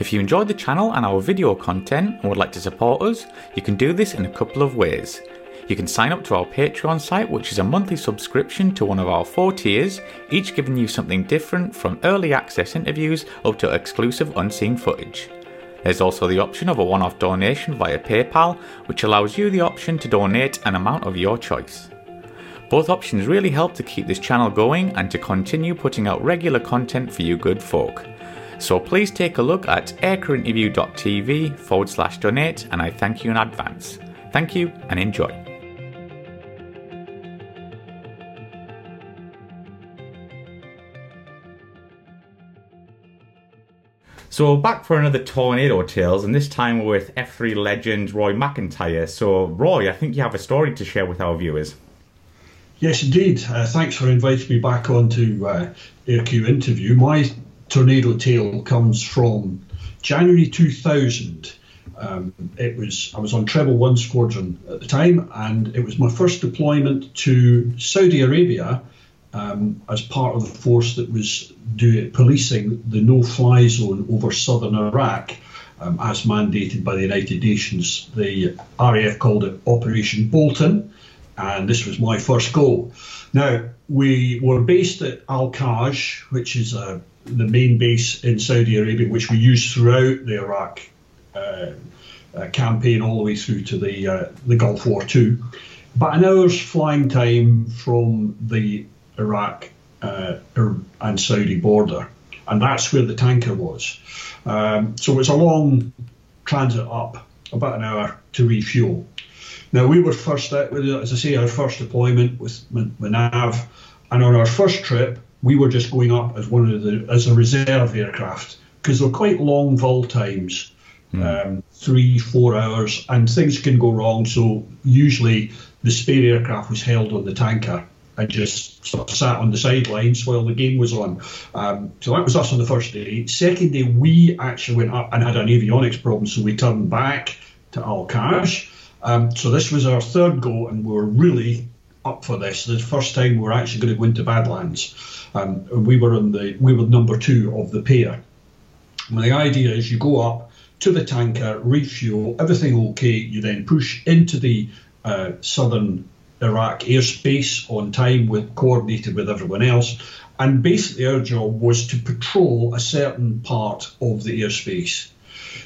If you enjoyed the channel and our video content and would like to support us, you can do this in a couple of ways. You can sign up to our Patreon site, which is a monthly subscription to one of our four tiers, each giving you something different from early access interviews up to exclusive unseen footage. There's also the option of a one off donation via PayPal, which allows you the option to donate an amount of your choice. Both options really help to keep this channel going and to continue putting out regular content for you good folk. So please take a look at aircrewinterview.tv forward slash donate, and I thank you in advance. Thank you and enjoy. So back for another Tornado Tales, and this time we're with F3 legend Roy McIntyre. So, Roy, I think you have a story to share with our viewers. Yes, indeed. Uh, thanks for inviting me back on to uh, Aircrew interview. My tornado tale comes from January 2000. Um, it was I was on Treble One Squadron at the time, and it was my first deployment to Saudi Arabia um, as part of the force that was doing policing the no-fly zone over southern Iraq, um, as mandated by the United Nations. The RAF called it Operation Bolton, and this was my first go. Now we were based at Al Kharj, which is uh, the main base in Saudi Arabia, which we used throughout the Iraq. Uh, uh, campaign all the way through to the uh, the Gulf War too. About an hour's flying time from the Iraq uh, and Saudi border, and that's where the tanker was. Um, so it's a long transit up, about an hour to refuel. Now we were first, out, as I say, our first deployment with Manav, and on our first trip we were just going up as one of the as a reserve aircraft because they're quite long vol times. Mm. Um, three, four hours, and things can go wrong. So usually the spare aircraft was held on the tanker, and just sort of sat on the sidelines while the game was on. Um, so that was us on the first day. Second day, we actually went up and had an avionics problem, so we turned back to Al Kharj. Um, so this was our third go, and we were really up for this. The first time we're actually going to go into Badlands. Um, we were in the we were number two of the pair. And the idea is you go up to the tanker, refuel, everything okay. You then push into the uh, southern Iraq airspace on time, with coordinated with everyone else. And basically, our job was to patrol a certain part of the airspace.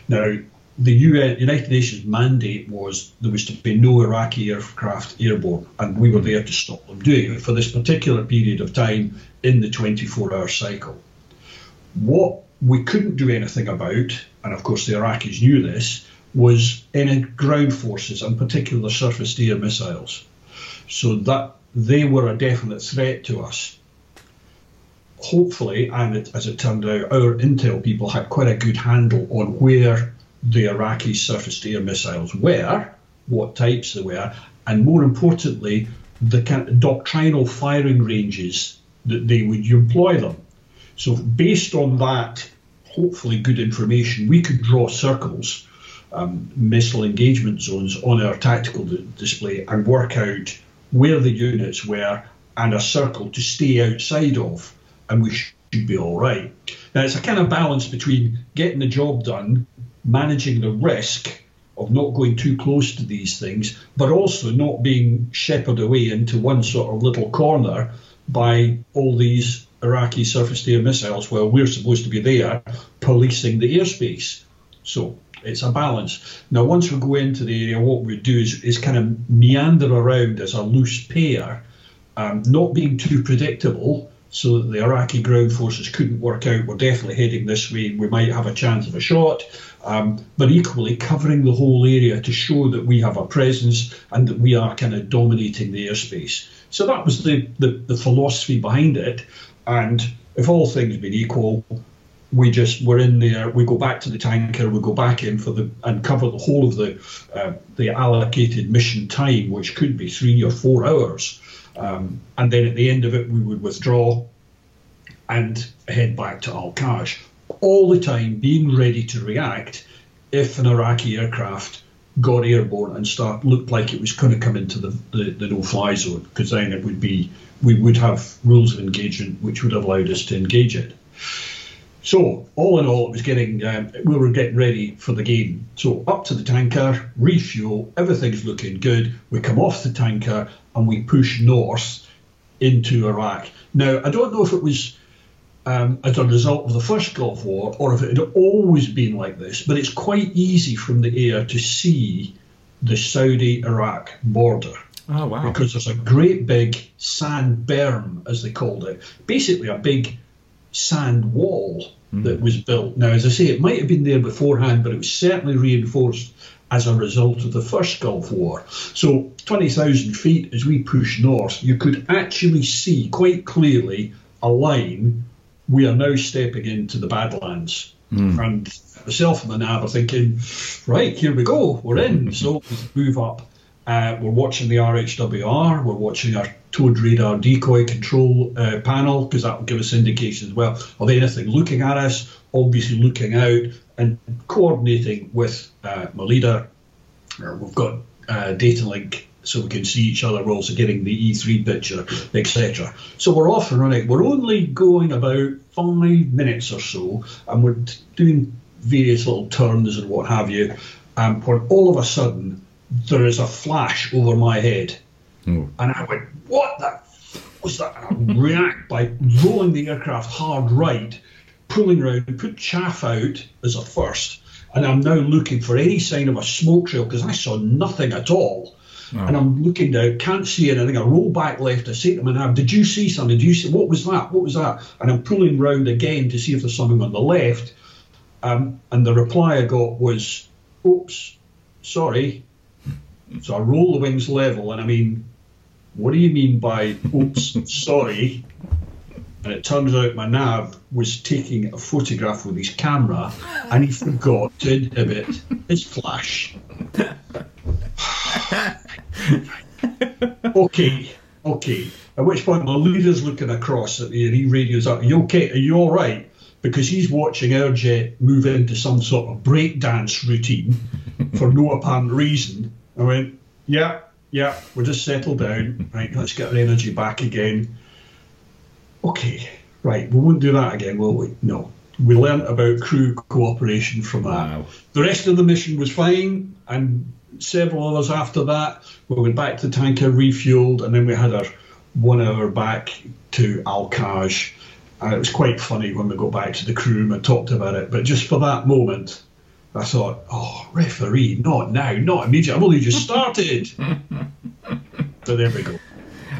Now, the UN, United Nations mandate was there was to be no Iraqi aircraft airborne, and we were there to stop them doing it for this particular period of time in the 24 hour cycle. What we couldn't do anything about, and of course the Iraqis knew this, was any ground forces, and particular surface to air missiles. So that they were a definite threat to us. Hopefully, and it, as it turned out, our intel people had quite a good handle on where the Iraqi surface to air missiles were, what types they were, and more importantly, the kind of doctrinal firing ranges that they would employ them. So, based on that, hopefully good information, we could draw circles, um, missile engagement zones on our tactical display and work out where the units were and a circle to stay outside of, and we should be all right. Now, it's a kind of balance between getting the job done, managing the risk of not going too close to these things, but also not being shepherded away into one sort of little corner by all these Iraqi surface to air missiles while we're supposed to be there policing the airspace. So it's a balance. Now, once we go into the area, what we do is, is kind of meander around as a loose pair, um, not being too predictable, so that the Iraqi ground forces couldn't work out we're definitely heading this way, we might have a chance of a shot, um, but equally covering the whole area to show that we have a presence and that we are kind of dominating the airspace. So that was the, the, the philosophy behind it. And if all things being equal, we just we're in there. We go back to the tanker. We go back in for the and cover the whole of the uh, the allocated mission time, which could be three or four hours. Um, and then at the end of it, we would withdraw and head back to Al Kharj. All the time being ready to react if an Iraqi aircraft got airborne and start looked like it was going to come into the, the, the no-fly zone, because then it would be we would have rules of engagement which would have allowed us to engage it. So all in all, it was getting um, we were getting ready for the game. So up to the tanker, refuel, everything's looking good. We come off the tanker and we push north into Iraq. Now I don't know if it was um, as a result of the first Gulf War or if it had always been like this, but it's quite easy from the air to see the Saudi-Iraq border. Oh wow! Because there's a great big sand berm, as they called it, basically a big sand wall mm. that was built. Now, as I say, it might have been there beforehand, but it was certainly reinforced as a result of the first Gulf War. So, 20,000 feet as we push north, you could actually see quite clearly a line. We are now stepping into the Badlands. Mm. And myself and the nav are thinking, right, here we go, we're in. so, we move up. Uh, we're watching the RHWR, we're watching our towed radar decoy control uh, panel because that will give us indications as well of anything looking at us, obviously looking out and coordinating with uh, my leader. Uh, we've got uh, data link so we can see each other. We're also getting the E3 picture, etc. So we're off and running. We're only going about five minutes or so, and we're doing various little turns and what have you. Um, when all of a sudden there is a flash over my head Mm. And I went, what the f- was that? And I react by rolling the aircraft hard right, pulling around, put chaff out as a first. And I'm now looking for any sign of a smoke trail because I saw nothing at all. Oh. And I'm looking down, can't see anything. I roll back left. I say to my nav, Did you see something? Did you see what was that? What was that? And I'm pulling round again to see if there's something on the left. Um, and the reply I got was, Oops, sorry. So I roll the wings level, and I mean, what do you mean by oops, sorry? And it turns out my nav was taking a photograph with his camera and he forgot to inhibit his flash. okay, okay. At which point my leader's looking across at me and he radios up, Are you okay? Are you all right? Because he's watching our jet move into some sort of breakdance routine for no apparent reason. I went, Yeah, yeah, we're just settled down. Right, let's get our energy back again. Okay, right, we won't do that again, will we? No. We learned about crew cooperation from that. Wow. The rest of the mission was fine, and several others after that. We went back to the tanker, refueled, and then we had our one hour back to Al-Kharj. And it was quite funny when we got back to the crew room and talked about it. But just for that moment, I thought, oh, referee, not now, not immediately. I've only just started. so there we go.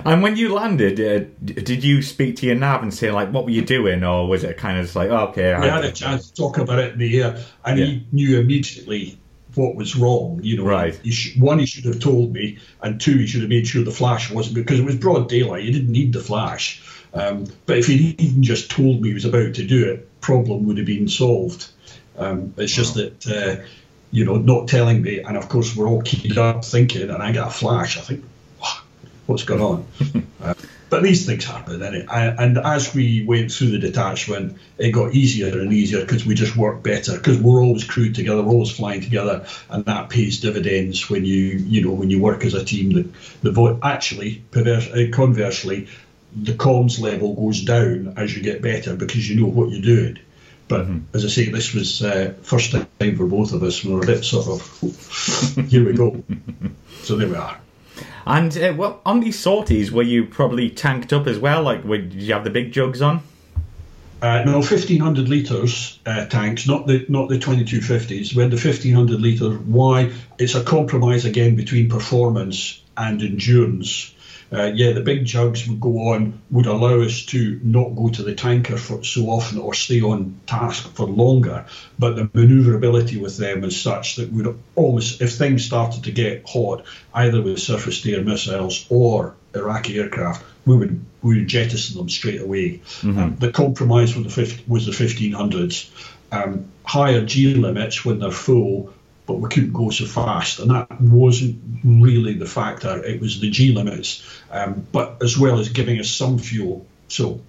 And when you landed, uh, did you speak to your nav and say like, "What were you doing?" or was it kind of just like, oh, "Okay"? We had a chance to talk about it in the air, and yeah. he knew immediately what was wrong. You know, right? He sh- one, he should have told me, and two, he should have made sure the flash wasn't because it was broad daylight. You didn't need the flash. Um, but if he'd even just told me he was about to do it, problem would have been solved. Um, it's just that, uh, you know, not telling me, and of course we're all keyed up thinking, and I get a flash. I think, what's going on? uh, but these things happen, and, and as we went through the detachment, it got easier and easier because we just worked better because we're always crewed together, we're always flying together, and that pays dividends when you, you know, when you work as a team. The, the vote actually, perverse, uh, conversely, the comms level goes down as you get better because you know what you're doing. But mm-hmm. as I say, this was uh, first time for both of us. We were a bit sort of, here we go. so there we are. And uh, well, on these sorties, were you probably tanked up as well? Like, were, did you have the big jugs on? Uh, no, fifteen hundred liters uh, tanks, not the not the twenty two fifties. We had the fifteen hundred liter. Why? It's a compromise again between performance and endurance uh, yeah, the big jugs would go on, would allow us to not go to the tanker for so often or stay on task for longer. But the manoeuvrability with them is such that we'd almost, if things started to get hot, either with surface to air missiles or Iraqi aircraft, we would we would jettison them straight away. Mm-hmm. Um, the compromise with the 50, was the 1500s. Um, higher G limits when they're full but we couldn't go so fast. And that wasn't really the factor, it was the G limits, um, but as well as giving us some fuel. So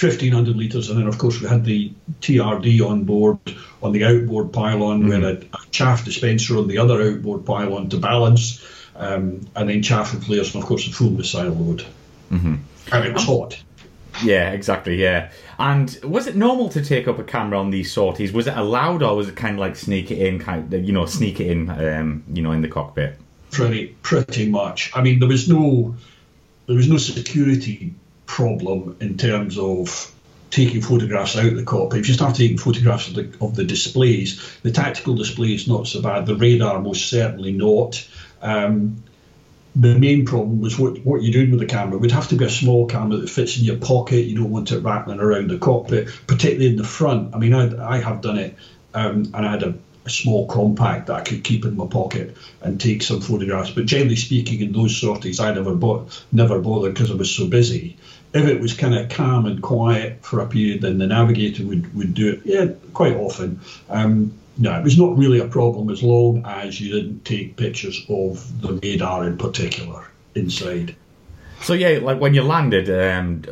1500 litres, and then of course we had the TRD on board on the outboard pylon, mm-hmm. we had a, a, chaff dispenser on the other outboard pylon to balance, um, and then chaff and flares, and of course the full missile load. Mm-hmm. And it was hot. Yeah, exactly. Yeah. And was it normal to take up a camera on these sorties? Was it allowed, or was it kind of like sneak it in, kind of, you know, sneak it in, um, you know, in the cockpit? Pretty, pretty much. I mean, there was no, there was no security problem in terms of taking photographs out of the cockpit. If you start taking photographs of the of the displays, the tactical display is not so bad. The radar most certainly not. Um, the main problem was what, what you're doing with the camera. It would have to be a small camera that fits in your pocket. You don't want it rattling around the cockpit, particularly in the front. I mean, I, I have done it, um, and I had a, a, small compact that I could keep in my pocket and take some photographs. But generally speaking, in those sorties, I never bought, never bothered because I was so busy. If it was kind of calm and quiet for a period, then the navigator would, would do it. Yeah, quite often. Um, no, it was not really a problem as long as you didn't take pictures of the radar in particular inside. So yeah, like when you landed, um,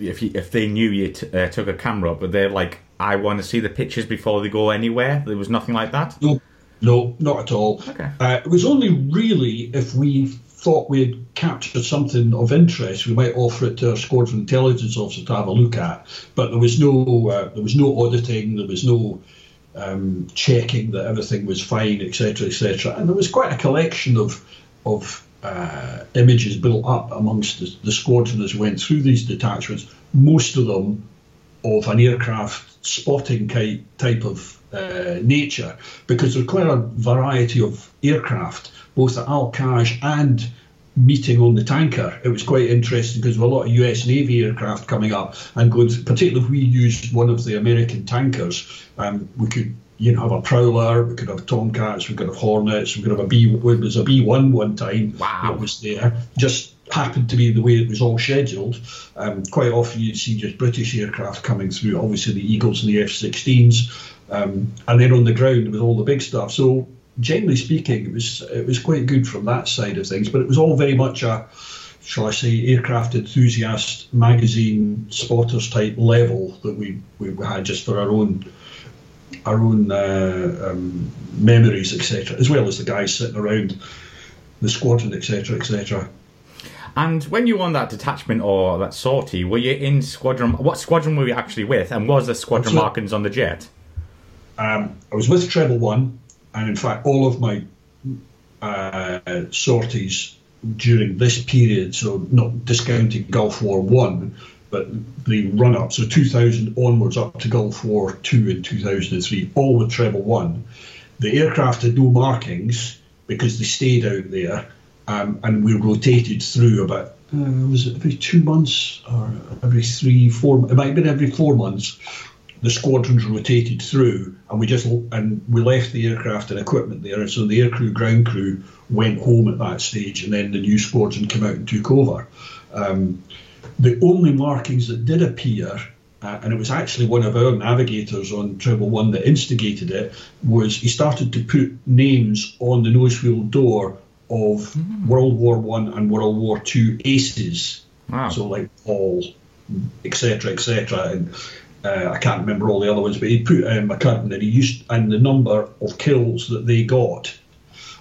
if you, if they knew you t- uh, took a camera up, but they're like, I want to see the pictures before they go anywhere. There was nothing like that. No, no, not at all. Okay. Uh, it was only really if we thought we had captured something of interest, we might offer it to our squadron intelligence officer to have a look at. But there was no, uh, there was no auditing. There was no um, checking that everything was fine, etc., etc. And there was quite a collection of of uh, images built up amongst the, the squadron as went through these detachments. Most of them of an aircraft spotting type of uh, nature, because there's quite a variety of aircraft, both at Al Kharj and meeting on the tanker. It was quite interesting because there were a lot of US Navy aircraft coming up and going, particularly if we used one of the American tankers, um, we could you know have a prowler, we could have tomcats, we could have hornets, we could have a B. It was a B one one time. Wow, that was there. Just happened to be the way it was all scheduled. Um, quite often you'd see just British aircraft coming through. Obviously the Eagles and the F-16s, um, and then on the ground with all the big stuff. So generally speaking, it was it was quite good from that side of things. But it was all very much a, shall I say, aircraft enthusiast magazine spotters type level that we, we had just for our own our own uh, um, memories, etc., as well as the guys sitting around the squadron, etc., etc. And when you were on that detachment or that sortie, were you in squadron? What squadron were you actually with? And was the squadron so, markings on the jet? Um, I was with Treble One, and in fact, all of my uh, sorties during this period, so not discounting Gulf War One, but the run up, so 2000 onwards up to Gulf War Two in 2003, all with Treble One. The aircraft had no markings because they stayed out there, um, and we rotated through about uh, was it every two months or every three, four? It might have been every four months the squadrons rotated through, and we just and we left the aircraft and equipment there, and so the aircrew, ground crew went home at that stage, and then the new squadron came out and took over. Um, the only markings that did appear, uh, and it was actually one of our navigators on Treble One that instigated it, was he started to put names on the nose wheel door of mm. World War One and World War Two aces. Wow. So like Paul, etc., etc., and uh, I can't remember all the other ones, but he put um, McCudden and he used and the number of kills that they got.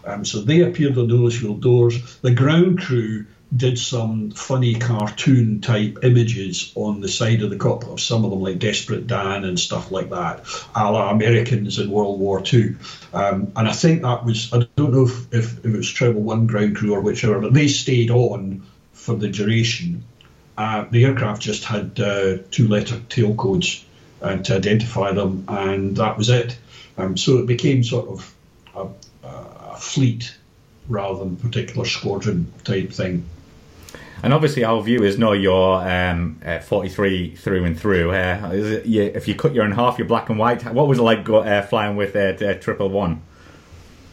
Um, so they appeared on the nose wheel doors. The ground crew did some funny cartoon type images on the side of the cockpit of some of them, like Desperate Dan and stuff like that, a la Americans in World War II. Um, and I think that was, I don't know if, if, if it was Treble One ground crew or whichever, but they stayed on for the duration uh, the aircraft just had uh, two letter tail codes uh, to identify them, and that was it. Um, so it became sort of a, a fleet rather than particular squadron type thing. And obviously, our viewers know you're um, uh, 43 through and through. Uh, it, you, if you cut your in half, you're black and white. What was it like go, uh, flying with uh, Triple One?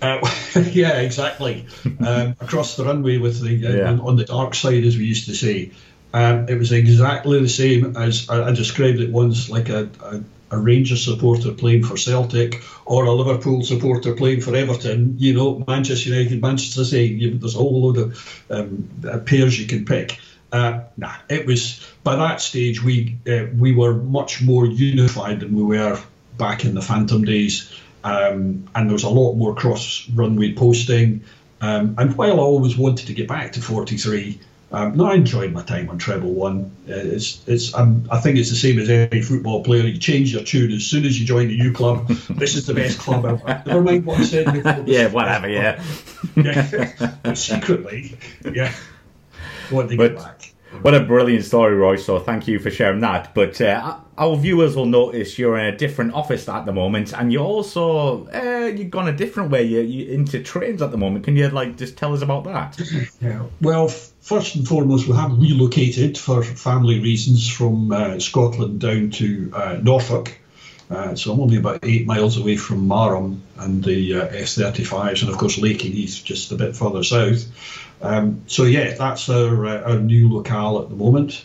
Uh, yeah, exactly. um, across the runway with the uh, yeah. on the dark side, as we used to say. Um, it was exactly the same as I, I described it once, like a, a, a Rangers supporter playing for Celtic or a Liverpool supporter playing for Everton. You know, Manchester United, Manchester City. There's a whole load of um, uh, pairs you can pick. Uh, nah, it was by that stage we uh, we were much more unified than we were back in the Phantom days, um, and there was a lot more cross runway posting. Um, and while I always wanted to get back to 43, Um, no, I enjoyed my time on Treble One. Uh, it's, it's, um, I think it's the same as any football player. You change your tune as soon as you join the new club. this is the best club ever. Never mind what I said before. Yeah, whatever. Yeah. yeah. But secretly, yeah, want to But- get back. What a brilliant story, Roy. So thank you for sharing that. But uh, our viewers will notice you're in a different office at the moment, and you're also uh, you've gone a different way. You're, you're into trains at the moment. Can you like just tell us about that? Yeah. Well, first and foremost, we have relocated for family reasons from uh, Scotland down to uh, Norfolk. Uh, so I'm only about eight miles away from Marham and the uh, F35s, and of course Lakenheath just a bit further south. Um, so yeah, that's our uh, our new locale at the moment.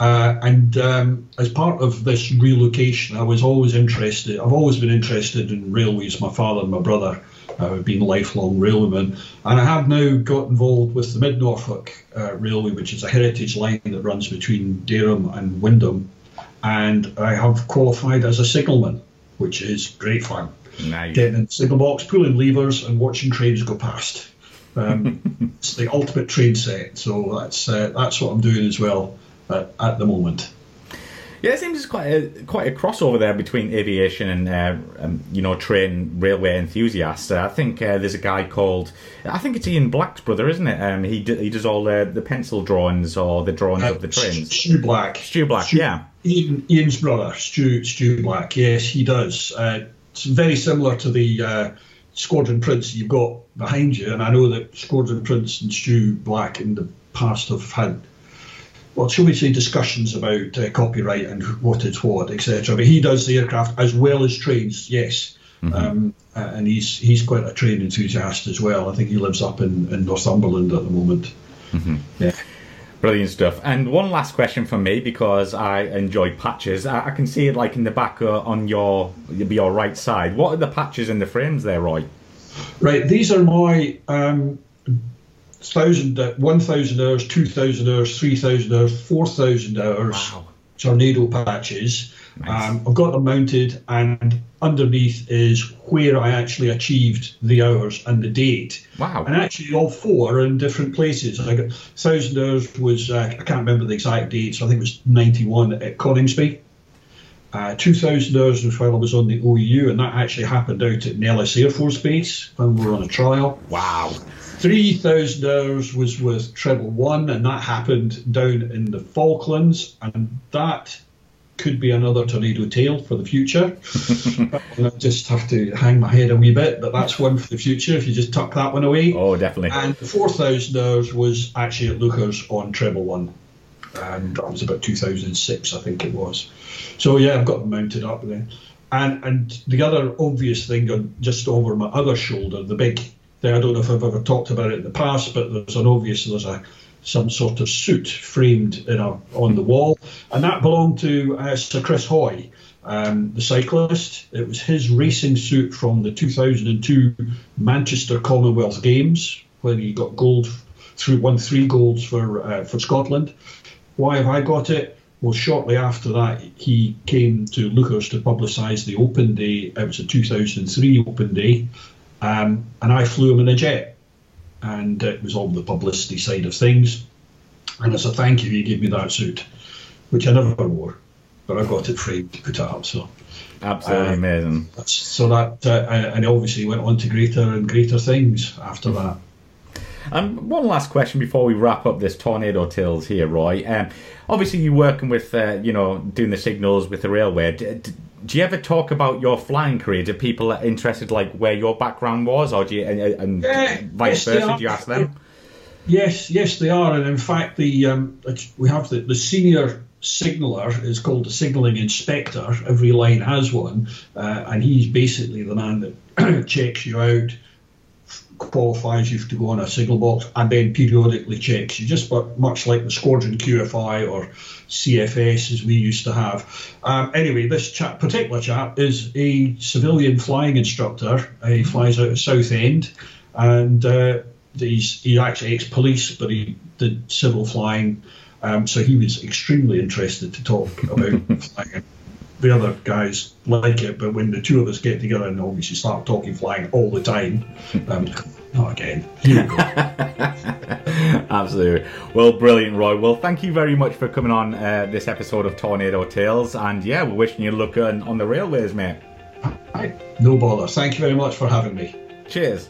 Uh, and um, as part of this relocation, I was always interested. I've always been interested in railways. My father and my brother uh, have been lifelong railwaymen, and I have now got involved with the Mid Norfolk uh, Railway, which is a heritage line that runs between Dereham and Wymondham. And I have qualified as a signalman, which is great fun Nice. getting in the signal box, pulling levers, and watching trains go past. Um, it's the ultimate train set, so that's uh, that's what I'm doing as well at, at the moment. Yeah, it seems it's quite a quite a crossover there between aviation and uh, um, you know train railway enthusiasts. Uh, I think uh, there's a guy called I think it's Ian Black's brother, isn't it? Um, he d- he does all the, the pencil drawings or the drawings of the trains. Stu Black. Stu Black, Stu- yeah. Ian, Ian's brother, Stu Stu Black. Yes, he does. Uh, it's very similar to the uh, Squadron Prints you've got behind you, and I know that Squadron Prints and Stu Black in the past have had. Well, shall we say discussions about uh, copyright and what is what, etc. But he does the aircraft as well as trains, yes. Um, uh, and he's he's quite a train enthusiast as well. I think he lives up in, in Northumberland at the moment. Yeah. Brilliant stuff. And one last question from me because I enjoy patches. I, I can see it like in the back uh, on your your right side. What are the patches in the frames there, Roy? Right, these are my um, thousand, uh, one thousand hours, two thousand hours, three thousand hours, four thousand hours Wow. tornado patches. Nice. Um, I've got them mounted, and underneath is where I actually achieved the hours and the date. Wow. And actually, all four are in different places. I got thousand hours was uh, I can't remember the exact date, so I think it was ninety one at Coningsby. Uh, 2,000 hours was while I was on the OEU, and that actually happened out at Nellis Air Force Base when we were on a trial. Wow. 3,000 hours was with Treble One, and that happened down in the Falklands, and that could be another tornado tale for the future. and I just have to hang my head a wee bit, but that's one for the future if you just tuck that one away. Oh, definitely. And 4,000 hours was actually at Leuchars on Treble One. And that was about 2006, I think it was. So, yeah, I've got them mounted up there. And and the other obvious thing on just over my other shoulder, the big I don't know if I've ever talked about it in the past, but there's an obvious, there's a some sort of suit framed in a, on the wall. And that belonged to uh, Sir Chris Hoy, um, the cyclist. It was his racing suit from the 2002 Manchester Commonwealth Games when he got gold through won three golds for uh, for Scotland. Why have I got it? Well, shortly after that, he came to Leuchars to publicise the Open Day. It was a 2003 Open Day, um, and I flew him in a jet, and it was all the publicity side of things. And as a thank you, he gave me that suit, which I never wore, but I got it framed to put it up. So Absolutely uh, amazing. so that, uh, and obviously went on to greater and greater things after that. Um, one last question before we wrap up this tornado tales here, Roy. Um, obviously, you're working with, uh, you know, doing the signals with the railway. D- d- do you ever talk about your flying career? Do people are interested, like where your background was, or do you, and, and Yeah, vice yes, versa? Do you ask them? Yes, yes, they are, and in fact, the um, we have the, the senior signaller is called the signalling inspector. Every line has one, uh, and he's basically the man that checks you out, qualifies you to go on a signal box, and then periodically checks you, just but much like the squadron QFI or CFS as we used to have. Um, anyway, this chap, particular chap is a civilian flying instructor. Uh, he flies out of Southend, and uh, he's he's actually ex-police, but he did civil flying. Um, so he was extremely interested to talk about flying. The other guys like it, but when the two of us get together and obviously start talking flying all the time, um, not again. Here we go. Absolutely. Well, brilliant, Roy. Well, thank you very much for coming on uh, this episode of Tornado Tales. And yeah, we're wishing you luck on, on the railways, mate. Right. No bother. Thank you very much for having me. Cheers.